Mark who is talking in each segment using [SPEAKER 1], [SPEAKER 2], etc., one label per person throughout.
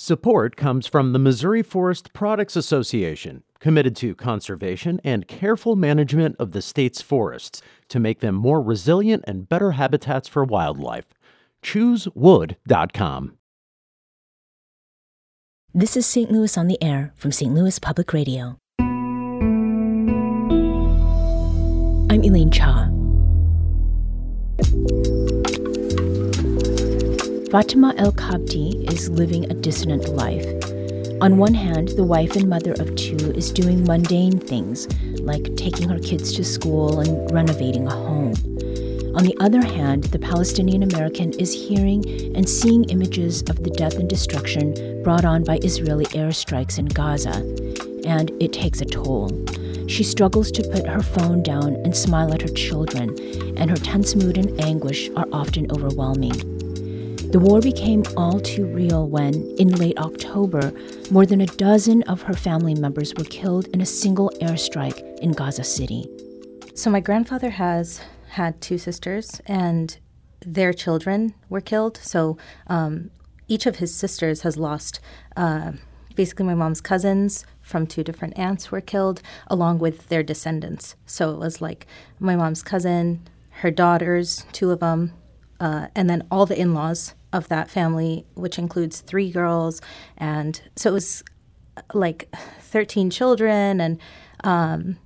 [SPEAKER 1] Support comes from the Missouri Forest Products Association, committed to conservation and careful management of the state's forests to make them more resilient and better habitats for wildlife. ChooseWood.com.
[SPEAKER 2] This is St. Louis on the Air from St. Louis Public Radio. I'm Elaine Cha. Fatima Elkabti is living a dissonant life. On one hand, the wife and mother of two is doing mundane things like taking her kids to school and renovating a home. On the other hand, the Palestinian American is hearing and seeing images of the death and destruction brought on by Israeli airstrikes in Gaza, and it takes a toll. She struggles to put her phone down and smile at her children, and her tense mood and anguish are often overwhelming. The war became all too real when, in late October, more than a dozen of her family members were killed in a single airstrike in Gaza City.
[SPEAKER 3] So, my grandfather has had two sisters, and their children were killed. So, um, each of his sisters has lost uh, basically my mom's cousins from two different aunts were killed, along with their descendants. So, it was like my mom's cousin, her daughters, two of them, uh, and then all the in laws of that family, which includes three girls. And so it was like 13 children and um,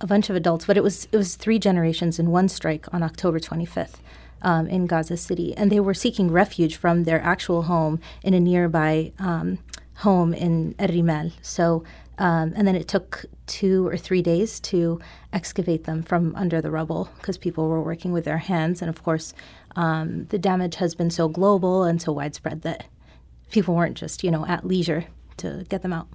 [SPEAKER 3] a bunch of adults, but it was, it was three generations in one strike on October 25th. Um, in Gaza City, and they were seeking refuge from their actual home in a nearby um, home in El Rimel. So, um, and then it took two or three days to excavate them from under the rubble because people were working with their hands. And of course, um, the damage has been so global and so widespread that people weren't just, you know, at leisure to get them out.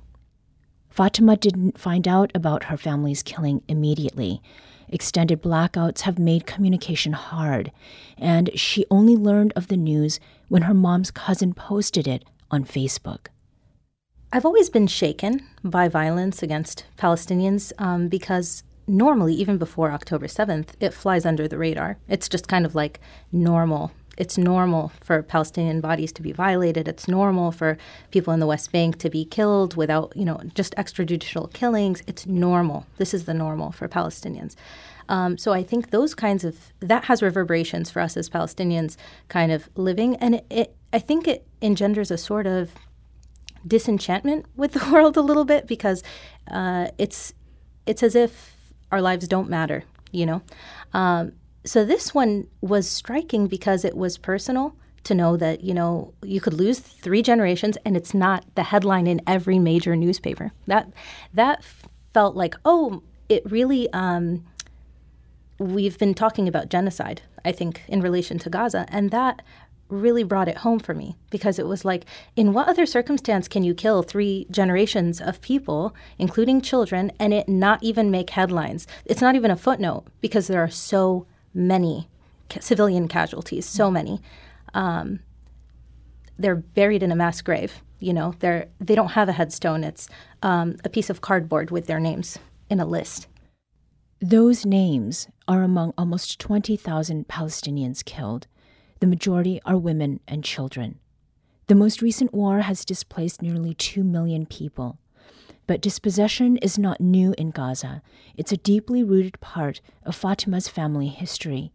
[SPEAKER 2] Fatima didn't find out about her family's killing immediately. Extended blackouts have made communication hard, and she only learned of the news when her mom's cousin posted it on Facebook.
[SPEAKER 3] I've always been shaken by violence against Palestinians um, because normally, even before October 7th, it flies under the radar. It's just kind of like normal. It's normal for Palestinian bodies to be violated. It's normal for people in the West Bank to be killed without, you know, just extrajudicial killings. It's normal. This is the normal for Palestinians. Um, so I think those kinds of that has reverberations for us as Palestinians, kind of living, and it, it I think it engenders a sort of disenchantment with the world a little bit because uh, it's it's as if our lives don't matter, you know? Um, so this one was striking because it was personal to know that, you know, you could lose three generations and it's not the headline in every major newspaper. That, that felt like, oh, it really, um, we've been talking about genocide, I think, in relation to Gaza, and that really brought it home for me because it was like, in what other circumstance can you kill three generations of people, including children, and it not even make headlines? It's not even a footnote because there are so many ca- civilian casualties, so many. Um, they're buried in a mass grave. You know, they're they don't have a headstone. It's um, a piece of cardboard with their names in a list.
[SPEAKER 2] Those names are among almost 20,000 Palestinians killed the majority are women and children. The most recent war has displaced nearly 2 million people. But dispossession is not new in Gaza. It's a deeply rooted part of Fatima's family history.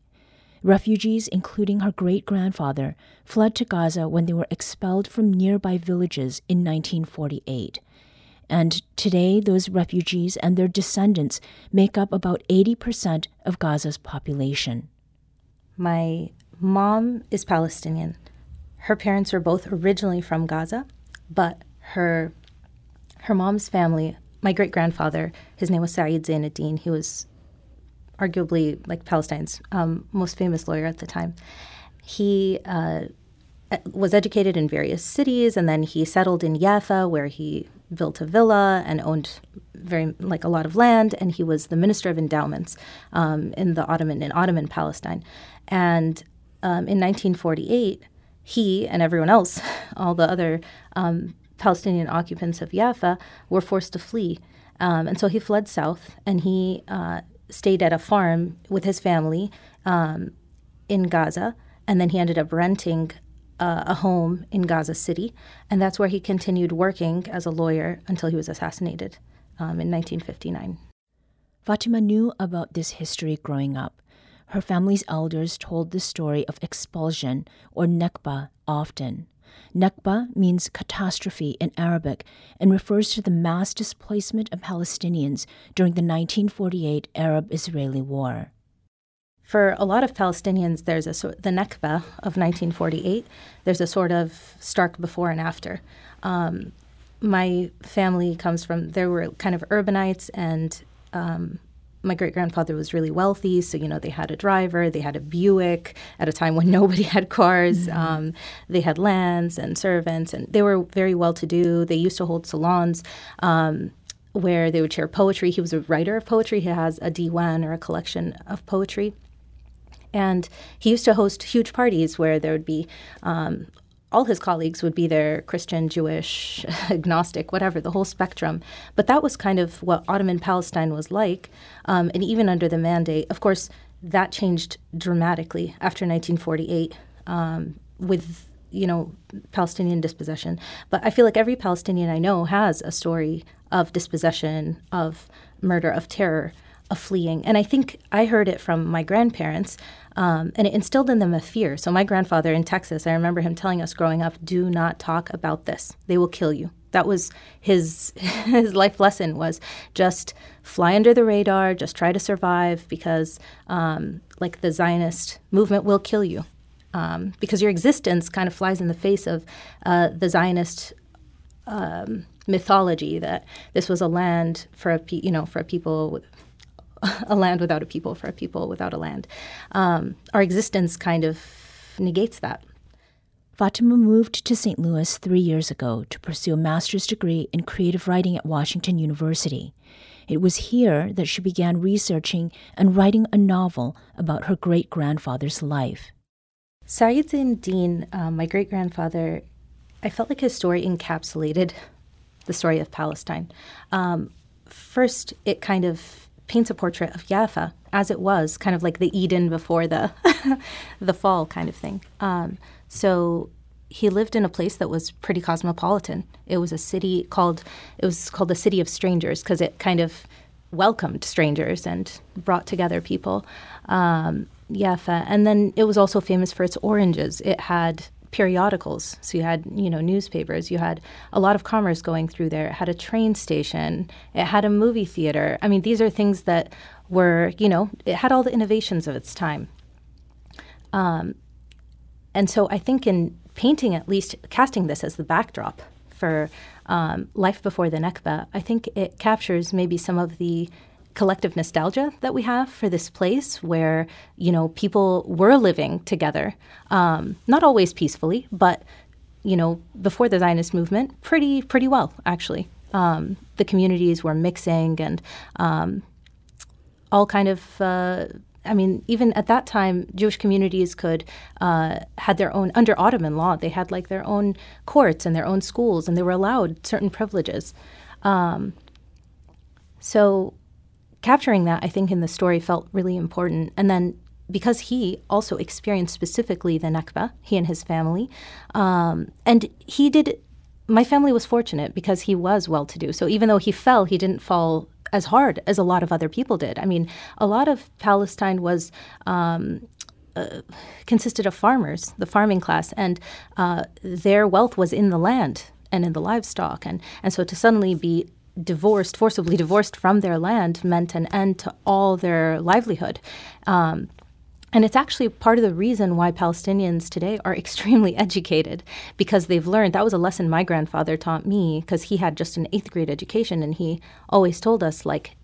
[SPEAKER 2] Refugees, including her great grandfather, fled to Gaza when they were expelled from nearby villages in 1948. And today, those refugees and their descendants make up about 80% of Gaza's population.
[SPEAKER 3] My mom is Palestinian. Her parents were both originally from Gaza, but her her mom's family, my great grandfather, his name was Saeed Zainuddin. He was arguably like Palestine's um, most famous lawyer at the time. He uh, was educated in various cities, and then he settled in Jaffa, where he built a villa and owned very like a lot of land. And he was the minister of endowments um, in the Ottoman in Ottoman Palestine. And um, in 1948, he and everyone else, all the other um, Palestinian occupants of Jaffa, were forced to flee. Um, and so he fled south and he uh, stayed at a farm with his family um, in Gaza. And then he ended up renting uh, a home in Gaza City, and that's where he continued working as a lawyer until he was assassinated um, in 1959.
[SPEAKER 2] Fatima knew about this history growing up. Her family's elders told the story of expulsion, or Nakba, often. Nakba means catastrophe in Arabic and refers to the mass displacement of Palestinians during the 1948 Arab Israeli War.
[SPEAKER 3] For a lot of Palestinians, there's a the Nakba of 1948. There's a sort of stark before and after. Um, my family comes from there were kind of urbanites and um, my great grandfather was really wealthy, so you know they had a driver, they had a Buick at a time when nobody had cars. Mm-hmm. Um, they had lands and servants, and they were very well to do. They used to hold salons. Um, where they would share poetry. He was a writer of poetry. He has a diwan or a collection of poetry. And he used to host huge parties where there would be um, all his colleagues would be there Christian, Jewish, agnostic, whatever, the whole spectrum. But that was kind of what Ottoman Palestine was like. Um, and even under the mandate, of course, that changed dramatically after 1948 um, with you know Palestinian dispossession. But I feel like every Palestinian I know has a story of dispossession, of murder, of terror, of fleeing. And I think I heard it from my grandparents. Um, and it instilled in them a fear. So, my grandfather in Texas, I remember him telling us growing up, do not talk about this. They will kill you. That was his his life lesson was just fly under the radar, just try to survive because, um, like the Zionist movement will kill you, um, because your existence kind of flies in the face of uh, the Zionist um, mythology that this was a land for a pe- you know for a people a land without a people for a people without a land. Um, our existence kind of negates that.
[SPEAKER 2] Fatima moved to St. Louis three years ago to pursue a master's degree in creative writing at Washington University. It was here that she began researching and writing a novel about her great grandfather's life.
[SPEAKER 3] Saeed Din, um, my great grandfather, I felt like his story encapsulated the story of Palestine. Um, first, it kind of paints a portrait of Jaffa as it was, kind of like the Eden before the the fall kind of thing. Um, so he lived in a place that was pretty cosmopolitan. It was a city called it was called the City of Strangers because it kind of welcomed strangers and brought together people. Um, and then it was also famous for its oranges. It had periodicals. So you had, you know, newspapers. You had a lot of commerce going through there. It had a train station. It had a movie theater. I mean, these are things that were, you know, it had all the innovations of its time. Um, and so I think in painting, at least casting this as the backdrop for um, Life Before the Nakba, I think it captures maybe some of the collective nostalgia that we have for this place where you know people were living together um, not always peacefully but you know before the zionist movement pretty pretty well actually um, the communities were mixing and um, all kind of uh, I mean, even at that time, Jewish communities could uh, had their own under Ottoman law. They had like their own courts and their own schools, and they were allowed certain privileges. Um, so capturing that, I think, in the story felt really important. And then because he also experienced specifically the Nakba, he and his family, um, and he did. My family was fortunate because he was well to do. So even though he fell, he didn't fall as hard as a lot of other people did. I mean, a lot of Palestine was. Um, uh, consisted of farmers, the farming class, and uh, their wealth was in the land and in the livestock, and and so to suddenly be divorced, forcibly divorced from their land, meant an end to all their livelihood. Um, and it's actually part of the reason why Palestinians today are extremely educated because they've learned that was a lesson my grandfather taught me because he had just an eighth grade education and he always told us, like,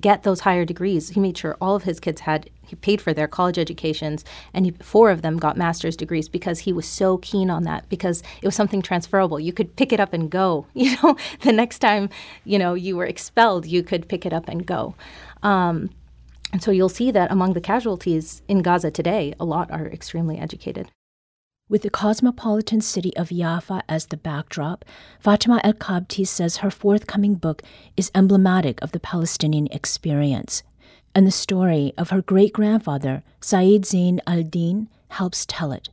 [SPEAKER 3] get those higher degrees. He made sure all of his kids had he paid for their college educations and he, four of them got master's degrees because he was so keen on that because it was something transferable. You could pick it up and go. You know, the next time, you know, you were expelled, you could pick it up and go. Um, and so you'll see that among the casualties in Gaza today, a lot are extremely educated.
[SPEAKER 2] With the cosmopolitan city of Jaffa as the backdrop, Fatima Elkabti says her forthcoming book is emblematic of the Palestinian experience. And the story of her great grandfather, Saeed Zain al Din, helps tell it.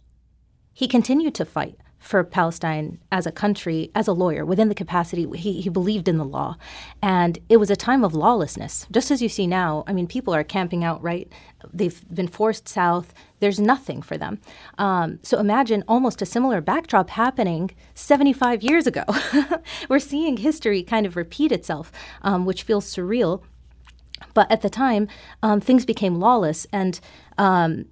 [SPEAKER 3] he continued to fight for Palestine as a country, as a lawyer, within the capacity. He, he believed in the law. And it was a time of lawlessness, just as you see now. I mean, people are camping out, right? They've been forced south. There's nothing for them. Um, so imagine almost a similar backdrop happening 75 years ago. We're seeing history kind of repeat itself, um, which feels surreal. But at the time, um, things became lawless. And um,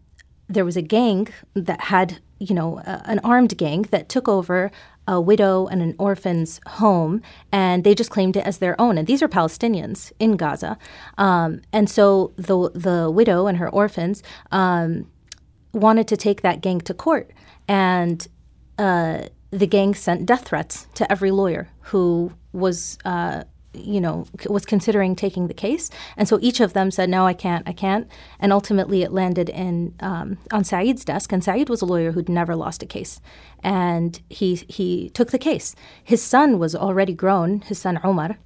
[SPEAKER 3] there was a gang that had you know, an armed gang that took over a widow and an orphan's home, and they just claimed it as their own. And these are Palestinians in Gaza, um, and so the the widow and her orphans um, wanted to take that gang to court, and uh, the gang sent death threats to every lawyer who was uh, you know, was considering taking the case. And so each of them said, no, I can't, I can't. And ultimately it landed in um, on Saeed's desk. And Saeed was a lawyer who'd never lost a case. And he, he took the case. His son was already grown, his son Omar,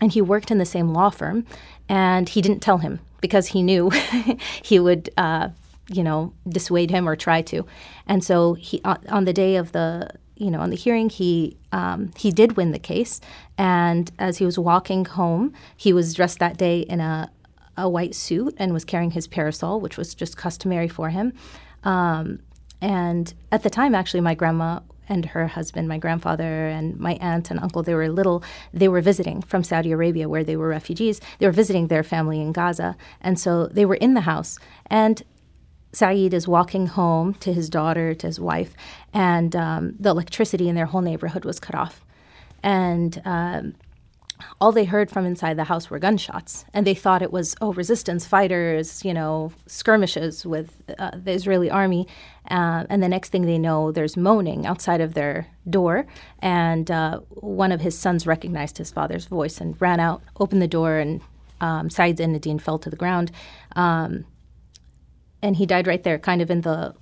[SPEAKER 3] and he worked in the same law firm. And he didn't tell him because he knew he would, uh, you know, dissuade him or try to. And so he, on the day of the you know, on the hearing, he um, he did win the case, and as he was walking home, he was dressed that day in a a white suit and was carrying his parasol, which was just customary for him. Um, and at the time, actually, my grandma and her husband, my grandfather and my aunt and uncle, they were little. They were visiting from Saudi Arabia, where they were refugees. They were visiting their family in Gaza, and so they were in the house. And Saeed is walking home to his daughter, to his wife, and um, the electricity in their whole neighborhood was cut off. And um, all they heard from inside the house were gunshots. And they thought it was, oh, resistance fighters, you know, skirmishes with uh, the Israeli army. Uh, and the next thing they know, there's moaning outside of their door. And uh, one of his sons recognized his father's voice and ran out, opened the door, and um, Saeed Nadine fell to the ground. Um, and he died right there, kind of in the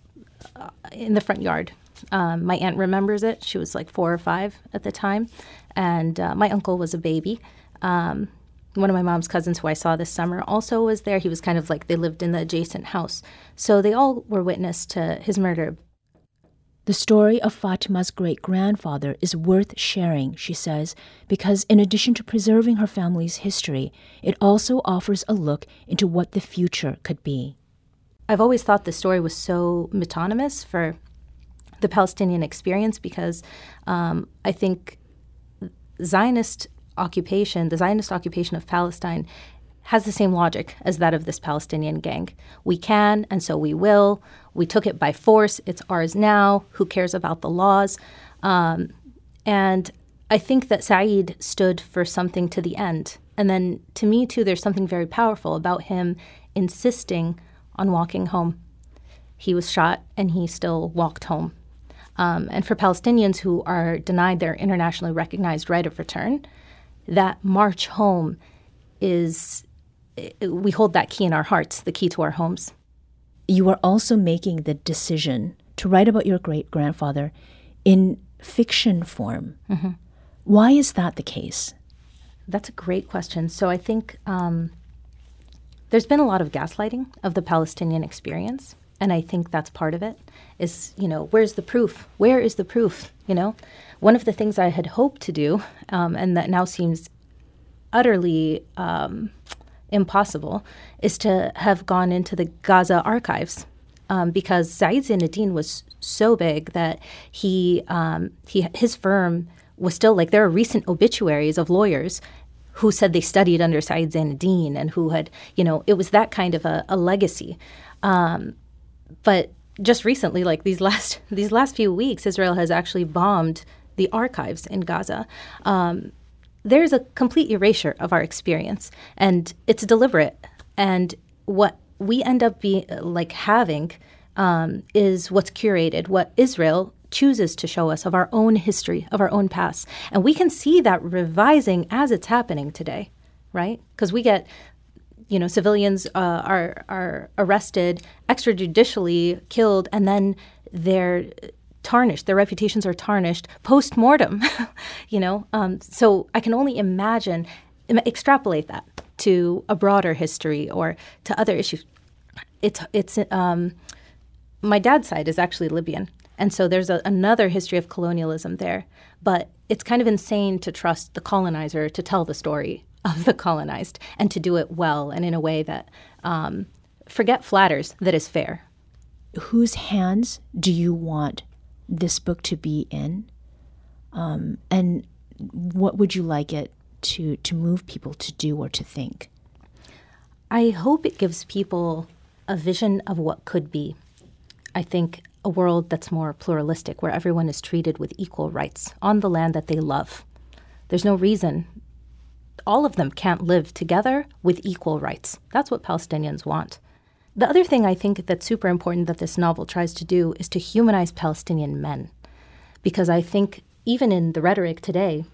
[SPEAKER 3] uh, in the front yard. Um, my aunt remembers it. She was like four or five at the time, and uh, my uncle was a baby. Um, one of my mom's cousins, who I saw this summer, also was there. He was kind of like they lived in the adjacent house, so they all were witness to his murder.
[SPEAKER 2] The story of Fatima's great grandfather is worth sharing, she says, because in addition to preserving her family's history, it also offers a look into what the future could be.
[SPEAKER 3] I've always thought the story was so metonymous for the Palestinian experience because um, I think Zionist occupation, the Zionist occupation of Palestine, has the same logic as that of this Palestinian gang. We can, and so we will. We took it by force. It's ours now. Who cares about the laws? Um, and I think that Saeed stood for something to the end. And then to me, too, there's something very powerful about him insisting on walking home. He was shot and he still walked home. Um, and for Palestinians who are denied their internationally recognized right of return, that march home is, we hold that key in our hearts, the key to our homes.
[SPEAKER 2] You are also making the decision to write about your great grandfather in fiction form. Mm-hmm. Why is that the case?
[SPEAKER 3] That's a great question. So I think um, there's been a lot of gaslighting of the Palestinian experience, and I think that's part of it. Is you know where's the proof? Where is the proof? You know, one of the things I had hoped to do, um, and that now seems utterly um, impossible, is to have gone into the Gaza archives um, because Saeed Zinedine was so big that he um, he his firm was still like there are recent obituaries of lawyers who said they studied under Saeed Zinedine and who had, you know, it was that kind of a, a legacy. Um, but just recently, like these last these last few weeks, Israel has actually bombed the archives in Gaza. Um, there's a complete erasure of our experience, and it's deliberate. And what we end up being like having um, is what's curated, what Israel chooses to show us of our own history, of our own past. And we can see that revising as it's happening today, right? Because we get you know civilians uh, are are arrested extrajudicially killed and then they're tarnished their reputations are tarnished post-mortem you know um, so i can only imagine extrapolate that to a broader history or to other issues it's it's um, my dad's side is actually libyan And so there's a, another history of colonialism there. But it's kind of insane to trust the colonizer to tell the story of the colonized and to do it well and in a way that, um, forget flatters, that is fair.
[SPEAKER 2] Whose hands do you want this book to be in? Um, and what would you like it to, to move people to do or to think?
[SPEAKER 3] I hope it gives people a vision of what could be. I think a world that's more pluralistic, where everyone is treated with equal rights on the land that they love. There's no reason all of them can't live together with equal rights. That's what Palestinians want. The other thing I think that's super important that this novel tries to do is to humanize Palestinian men. Because I think even in the rhetoric today,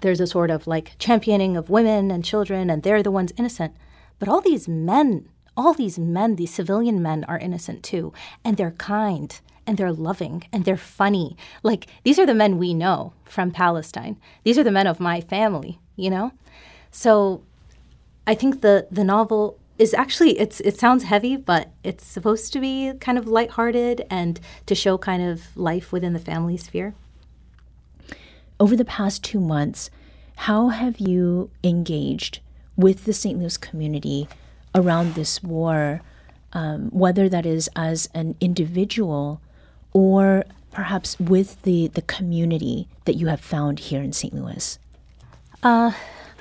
[SPEAKER 3] there's a sort of like championing of women and children, and they're the ones innocent. But all these men, all these men, these civilian men are innocent too. And they're kind and they're loving and they're funny. Like these are the men we know from Palestine. These are the men of my family, you know? So I think the the novel is actually it's it sounds heavy, but it's supposed to be kind of lighthearted and to show kind of life within the family sphere.
[SPEAKER 2] Over the past two months, how have you engaged with the St. Louis community around this war, um, whether that is as an individual or perhaps with the, the community that you have found here in St. Louis?
[SPEAKER 3] Uh,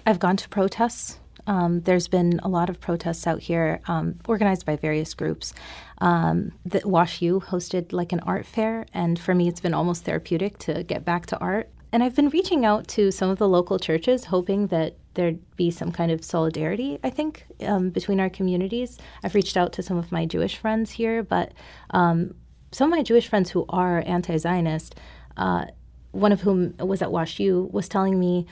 [SPEAKER 3] I've gone to protests. Um, there's been a lot of protests out here, um, organized by various groups. Um, the Wash U hosted like an art fair, and for me, it's been almost therapeutic to get back to art. And I've been reaching out to some of the local churches, hoping that there'd be some kind of solidarity, I think, um, between our communities. I've reached out to some of my Jewish friends here, but um, some of my Jewish friends who are anti Zionist, uh, one of whom was at Wash U, was telling me,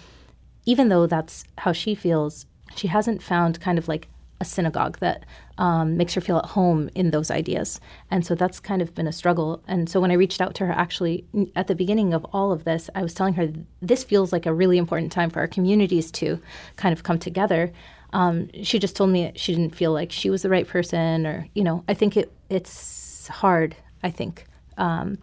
[SPEAKER 3] even though that's how she feels, she hasn't found kind of like a synagogue that um, makes her feel at home in those ideas. And so that's kind of been a struggle. And so when I reached out to her, actually, at the beginning of all of this, I was telling her this feels like a really important time for our communities to kind of come together. Um, she just told me she didn't feel like she was the right person, or, you know, I think it, it's hard, I think. Um,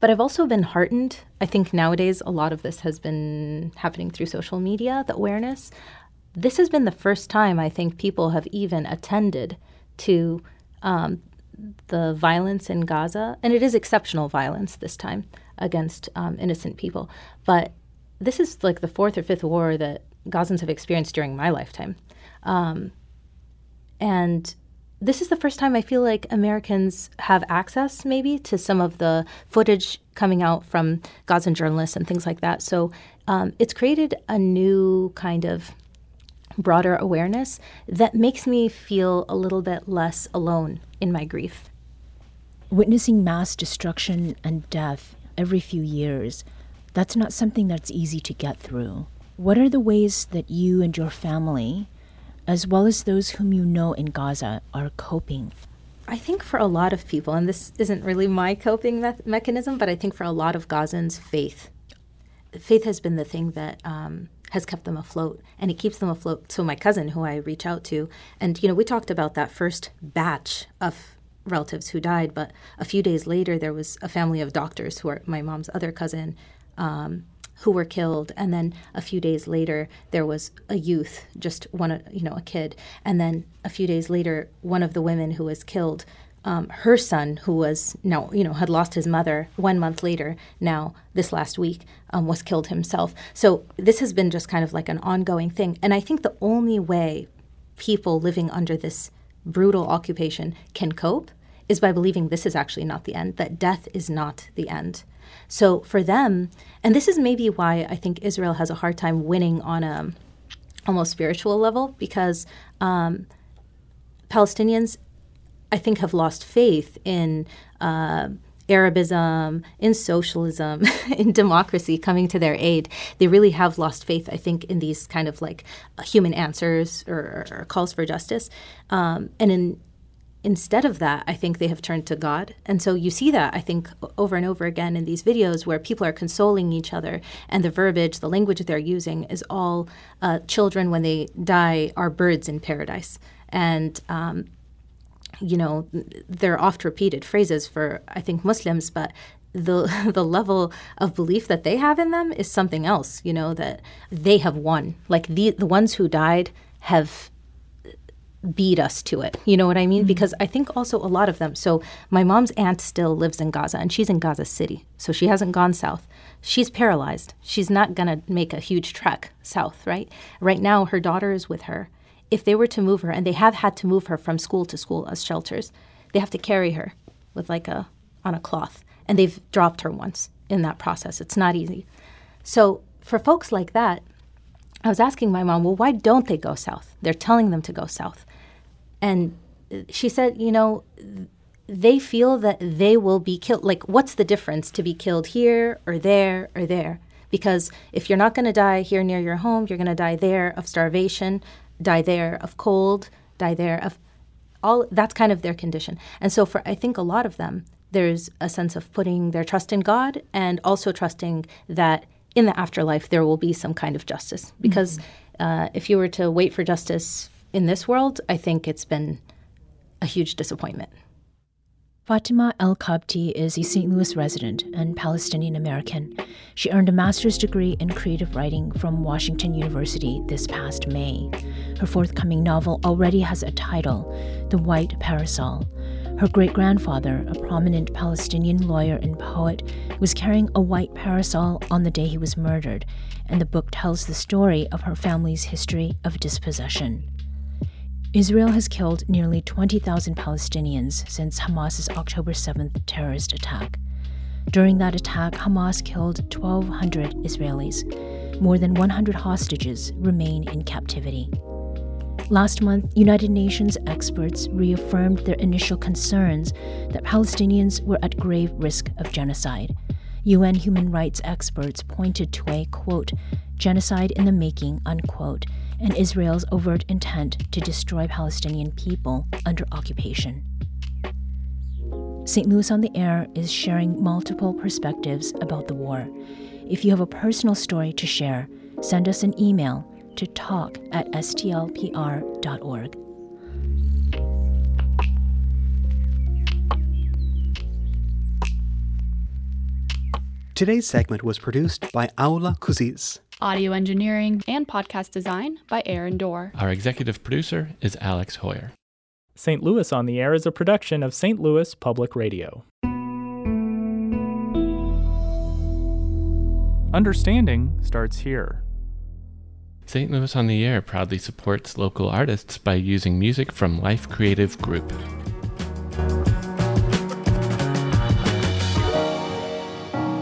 [SPEAKER 3] but I've also been heartened. I think nowadays a lot of this has been happening through social media, the awareness this has been the first time I think people have even attended to um, the violence in Gaza, and it is exceptional violence this time against um, innocent people. But this is like the fourth or fifth war that Gazans have experienced during my lifetime. Um, and this is the first time I feel like Americans have access, maybe, to some of the footage coming out from Gazan journalists and things like that. So um, it's created a new kind of broader awareness that makes me feel a little bit less alone in my grief.
[SPEAKER 2] Witnessing mass destruction and death every few years, that's not something that's easy to get through. What are the ways that you and your family, as well as those whom you know in Gaza, are coping?
[SPEAKER 3] I think for a lot of people, and this isn't really my coping me- mechanism, but I think for a lot of Gazans, faith. Faith has been the thing that um, has kept them afloat and it keeps them afloat. So my cousin who I reach out to and you know we talked about that first batch of relatives who died, but a few days later there was a family of doctors who are my mom's other cousin um, who were killed and then a few days later there was a youth just one you know a kid and then a few days later one of the women who was killed um, her son, who was now, you know, had lost his mother one month later, now this last week, um, was killed himself. So this has been just kind of like an ongoing thing. And I think the only way people living under this brutal occupation can cope is by believing this is actually not the end, that death is not the end. So for them, and this is maybe why I think Israel has a hard time winning on a almost spiritual level, because um, Palestinians I think, have lost faith in uh, Arabism, in socialism, in democracy coming to their aid. They really have lost faith, I think, in these kind of like human answers or, or, calls for justice. Um, and in instead of that, I think they have turned to God. And so you see that, I think, over and over again in these videos where people are consoling each other, and the verbiage, the language that they're using is all uh, children, when they die, are birds in paradise. And um, you know, they're oft repeated phrases for, I think, Muslims, but the the level of belief that they have in them is something else, you know, that they have won. Like the the ones who died have beat us to it. You know what I mean? Mm-hmm. Because I think also a lot of them. So my mom's aunt still lives in Gaza and she's in Gaza City. So she hasn't gone south. She's paralyzed. She's not going to make a huge trek south, right? Right now her daughter is with her. If they were to move her and they have had to move her from school to school as shelters, they have to carry her with like a on a cloth. And they've dropped her once in that process. It's not easy. So for folks like that, I was asking my mom, well, why don't they go south? They're telling them to go south. And she said, you know, they feel that they will be killed. Like, what's the difference to be killed here or there or there? Because if you're not going to die here near your home, you're going to die there of starvation, die there of cold, die there of all. That's kind of their condition. And so, for I think a lot of them, there's a sense of putting their trust in God and also trusting that in the afterlife there will be some kind of justice. Because mm-hmm. uh, if you were to wait for justice in this world, I think it's been a huge disappointment.
[SPEAKER 2] Fatima Elkabti is a St. Louis resident and Palestinian American. She earned a master's degree in creative writing from Washington University this past May. Her forthcoming novel already has a title The White Parasol. Her great grandfather, a prominent Palestinian lawyer and poet, was carrying a white parasol on the day he was murdered, and the book tells the story of her family's history of dispossession. Israel has killed nearly 20,000 Palestinians since Hamas's October 7th terrorist attack. During that attack, Hamas killed 1,200 Israelis. More than 100 hostages remain in captivity. Last month, United Nations experts reaffirmed their initial concerns that Palestinians were at grave risk of genocide. UN human rights experts pointed to a, quote, genocide in the making, unquote, and Israel's overt intent to destroy Palestinian people under occupation. St. Louis on the Air is sharing multiple perspectives about the war. If you have a personal story to share, send us an email to talk at stlpr.org.
[SPEAKER 4] Today's segment was produced by Ulaa Kuziez
[SPEAKER 5] audio engineering, and podcast design by Aaron Doerr.
[SPEAKER 6] Our executive producer is Alex Hoyer.
[SPEAKER 7] St. Louis on the Air is a production of St. Louis Public Radio. Understanding starts here.
[SPEAKER 6] St. Louis on the Air proudly supports local artists by using music from Life Creative Group.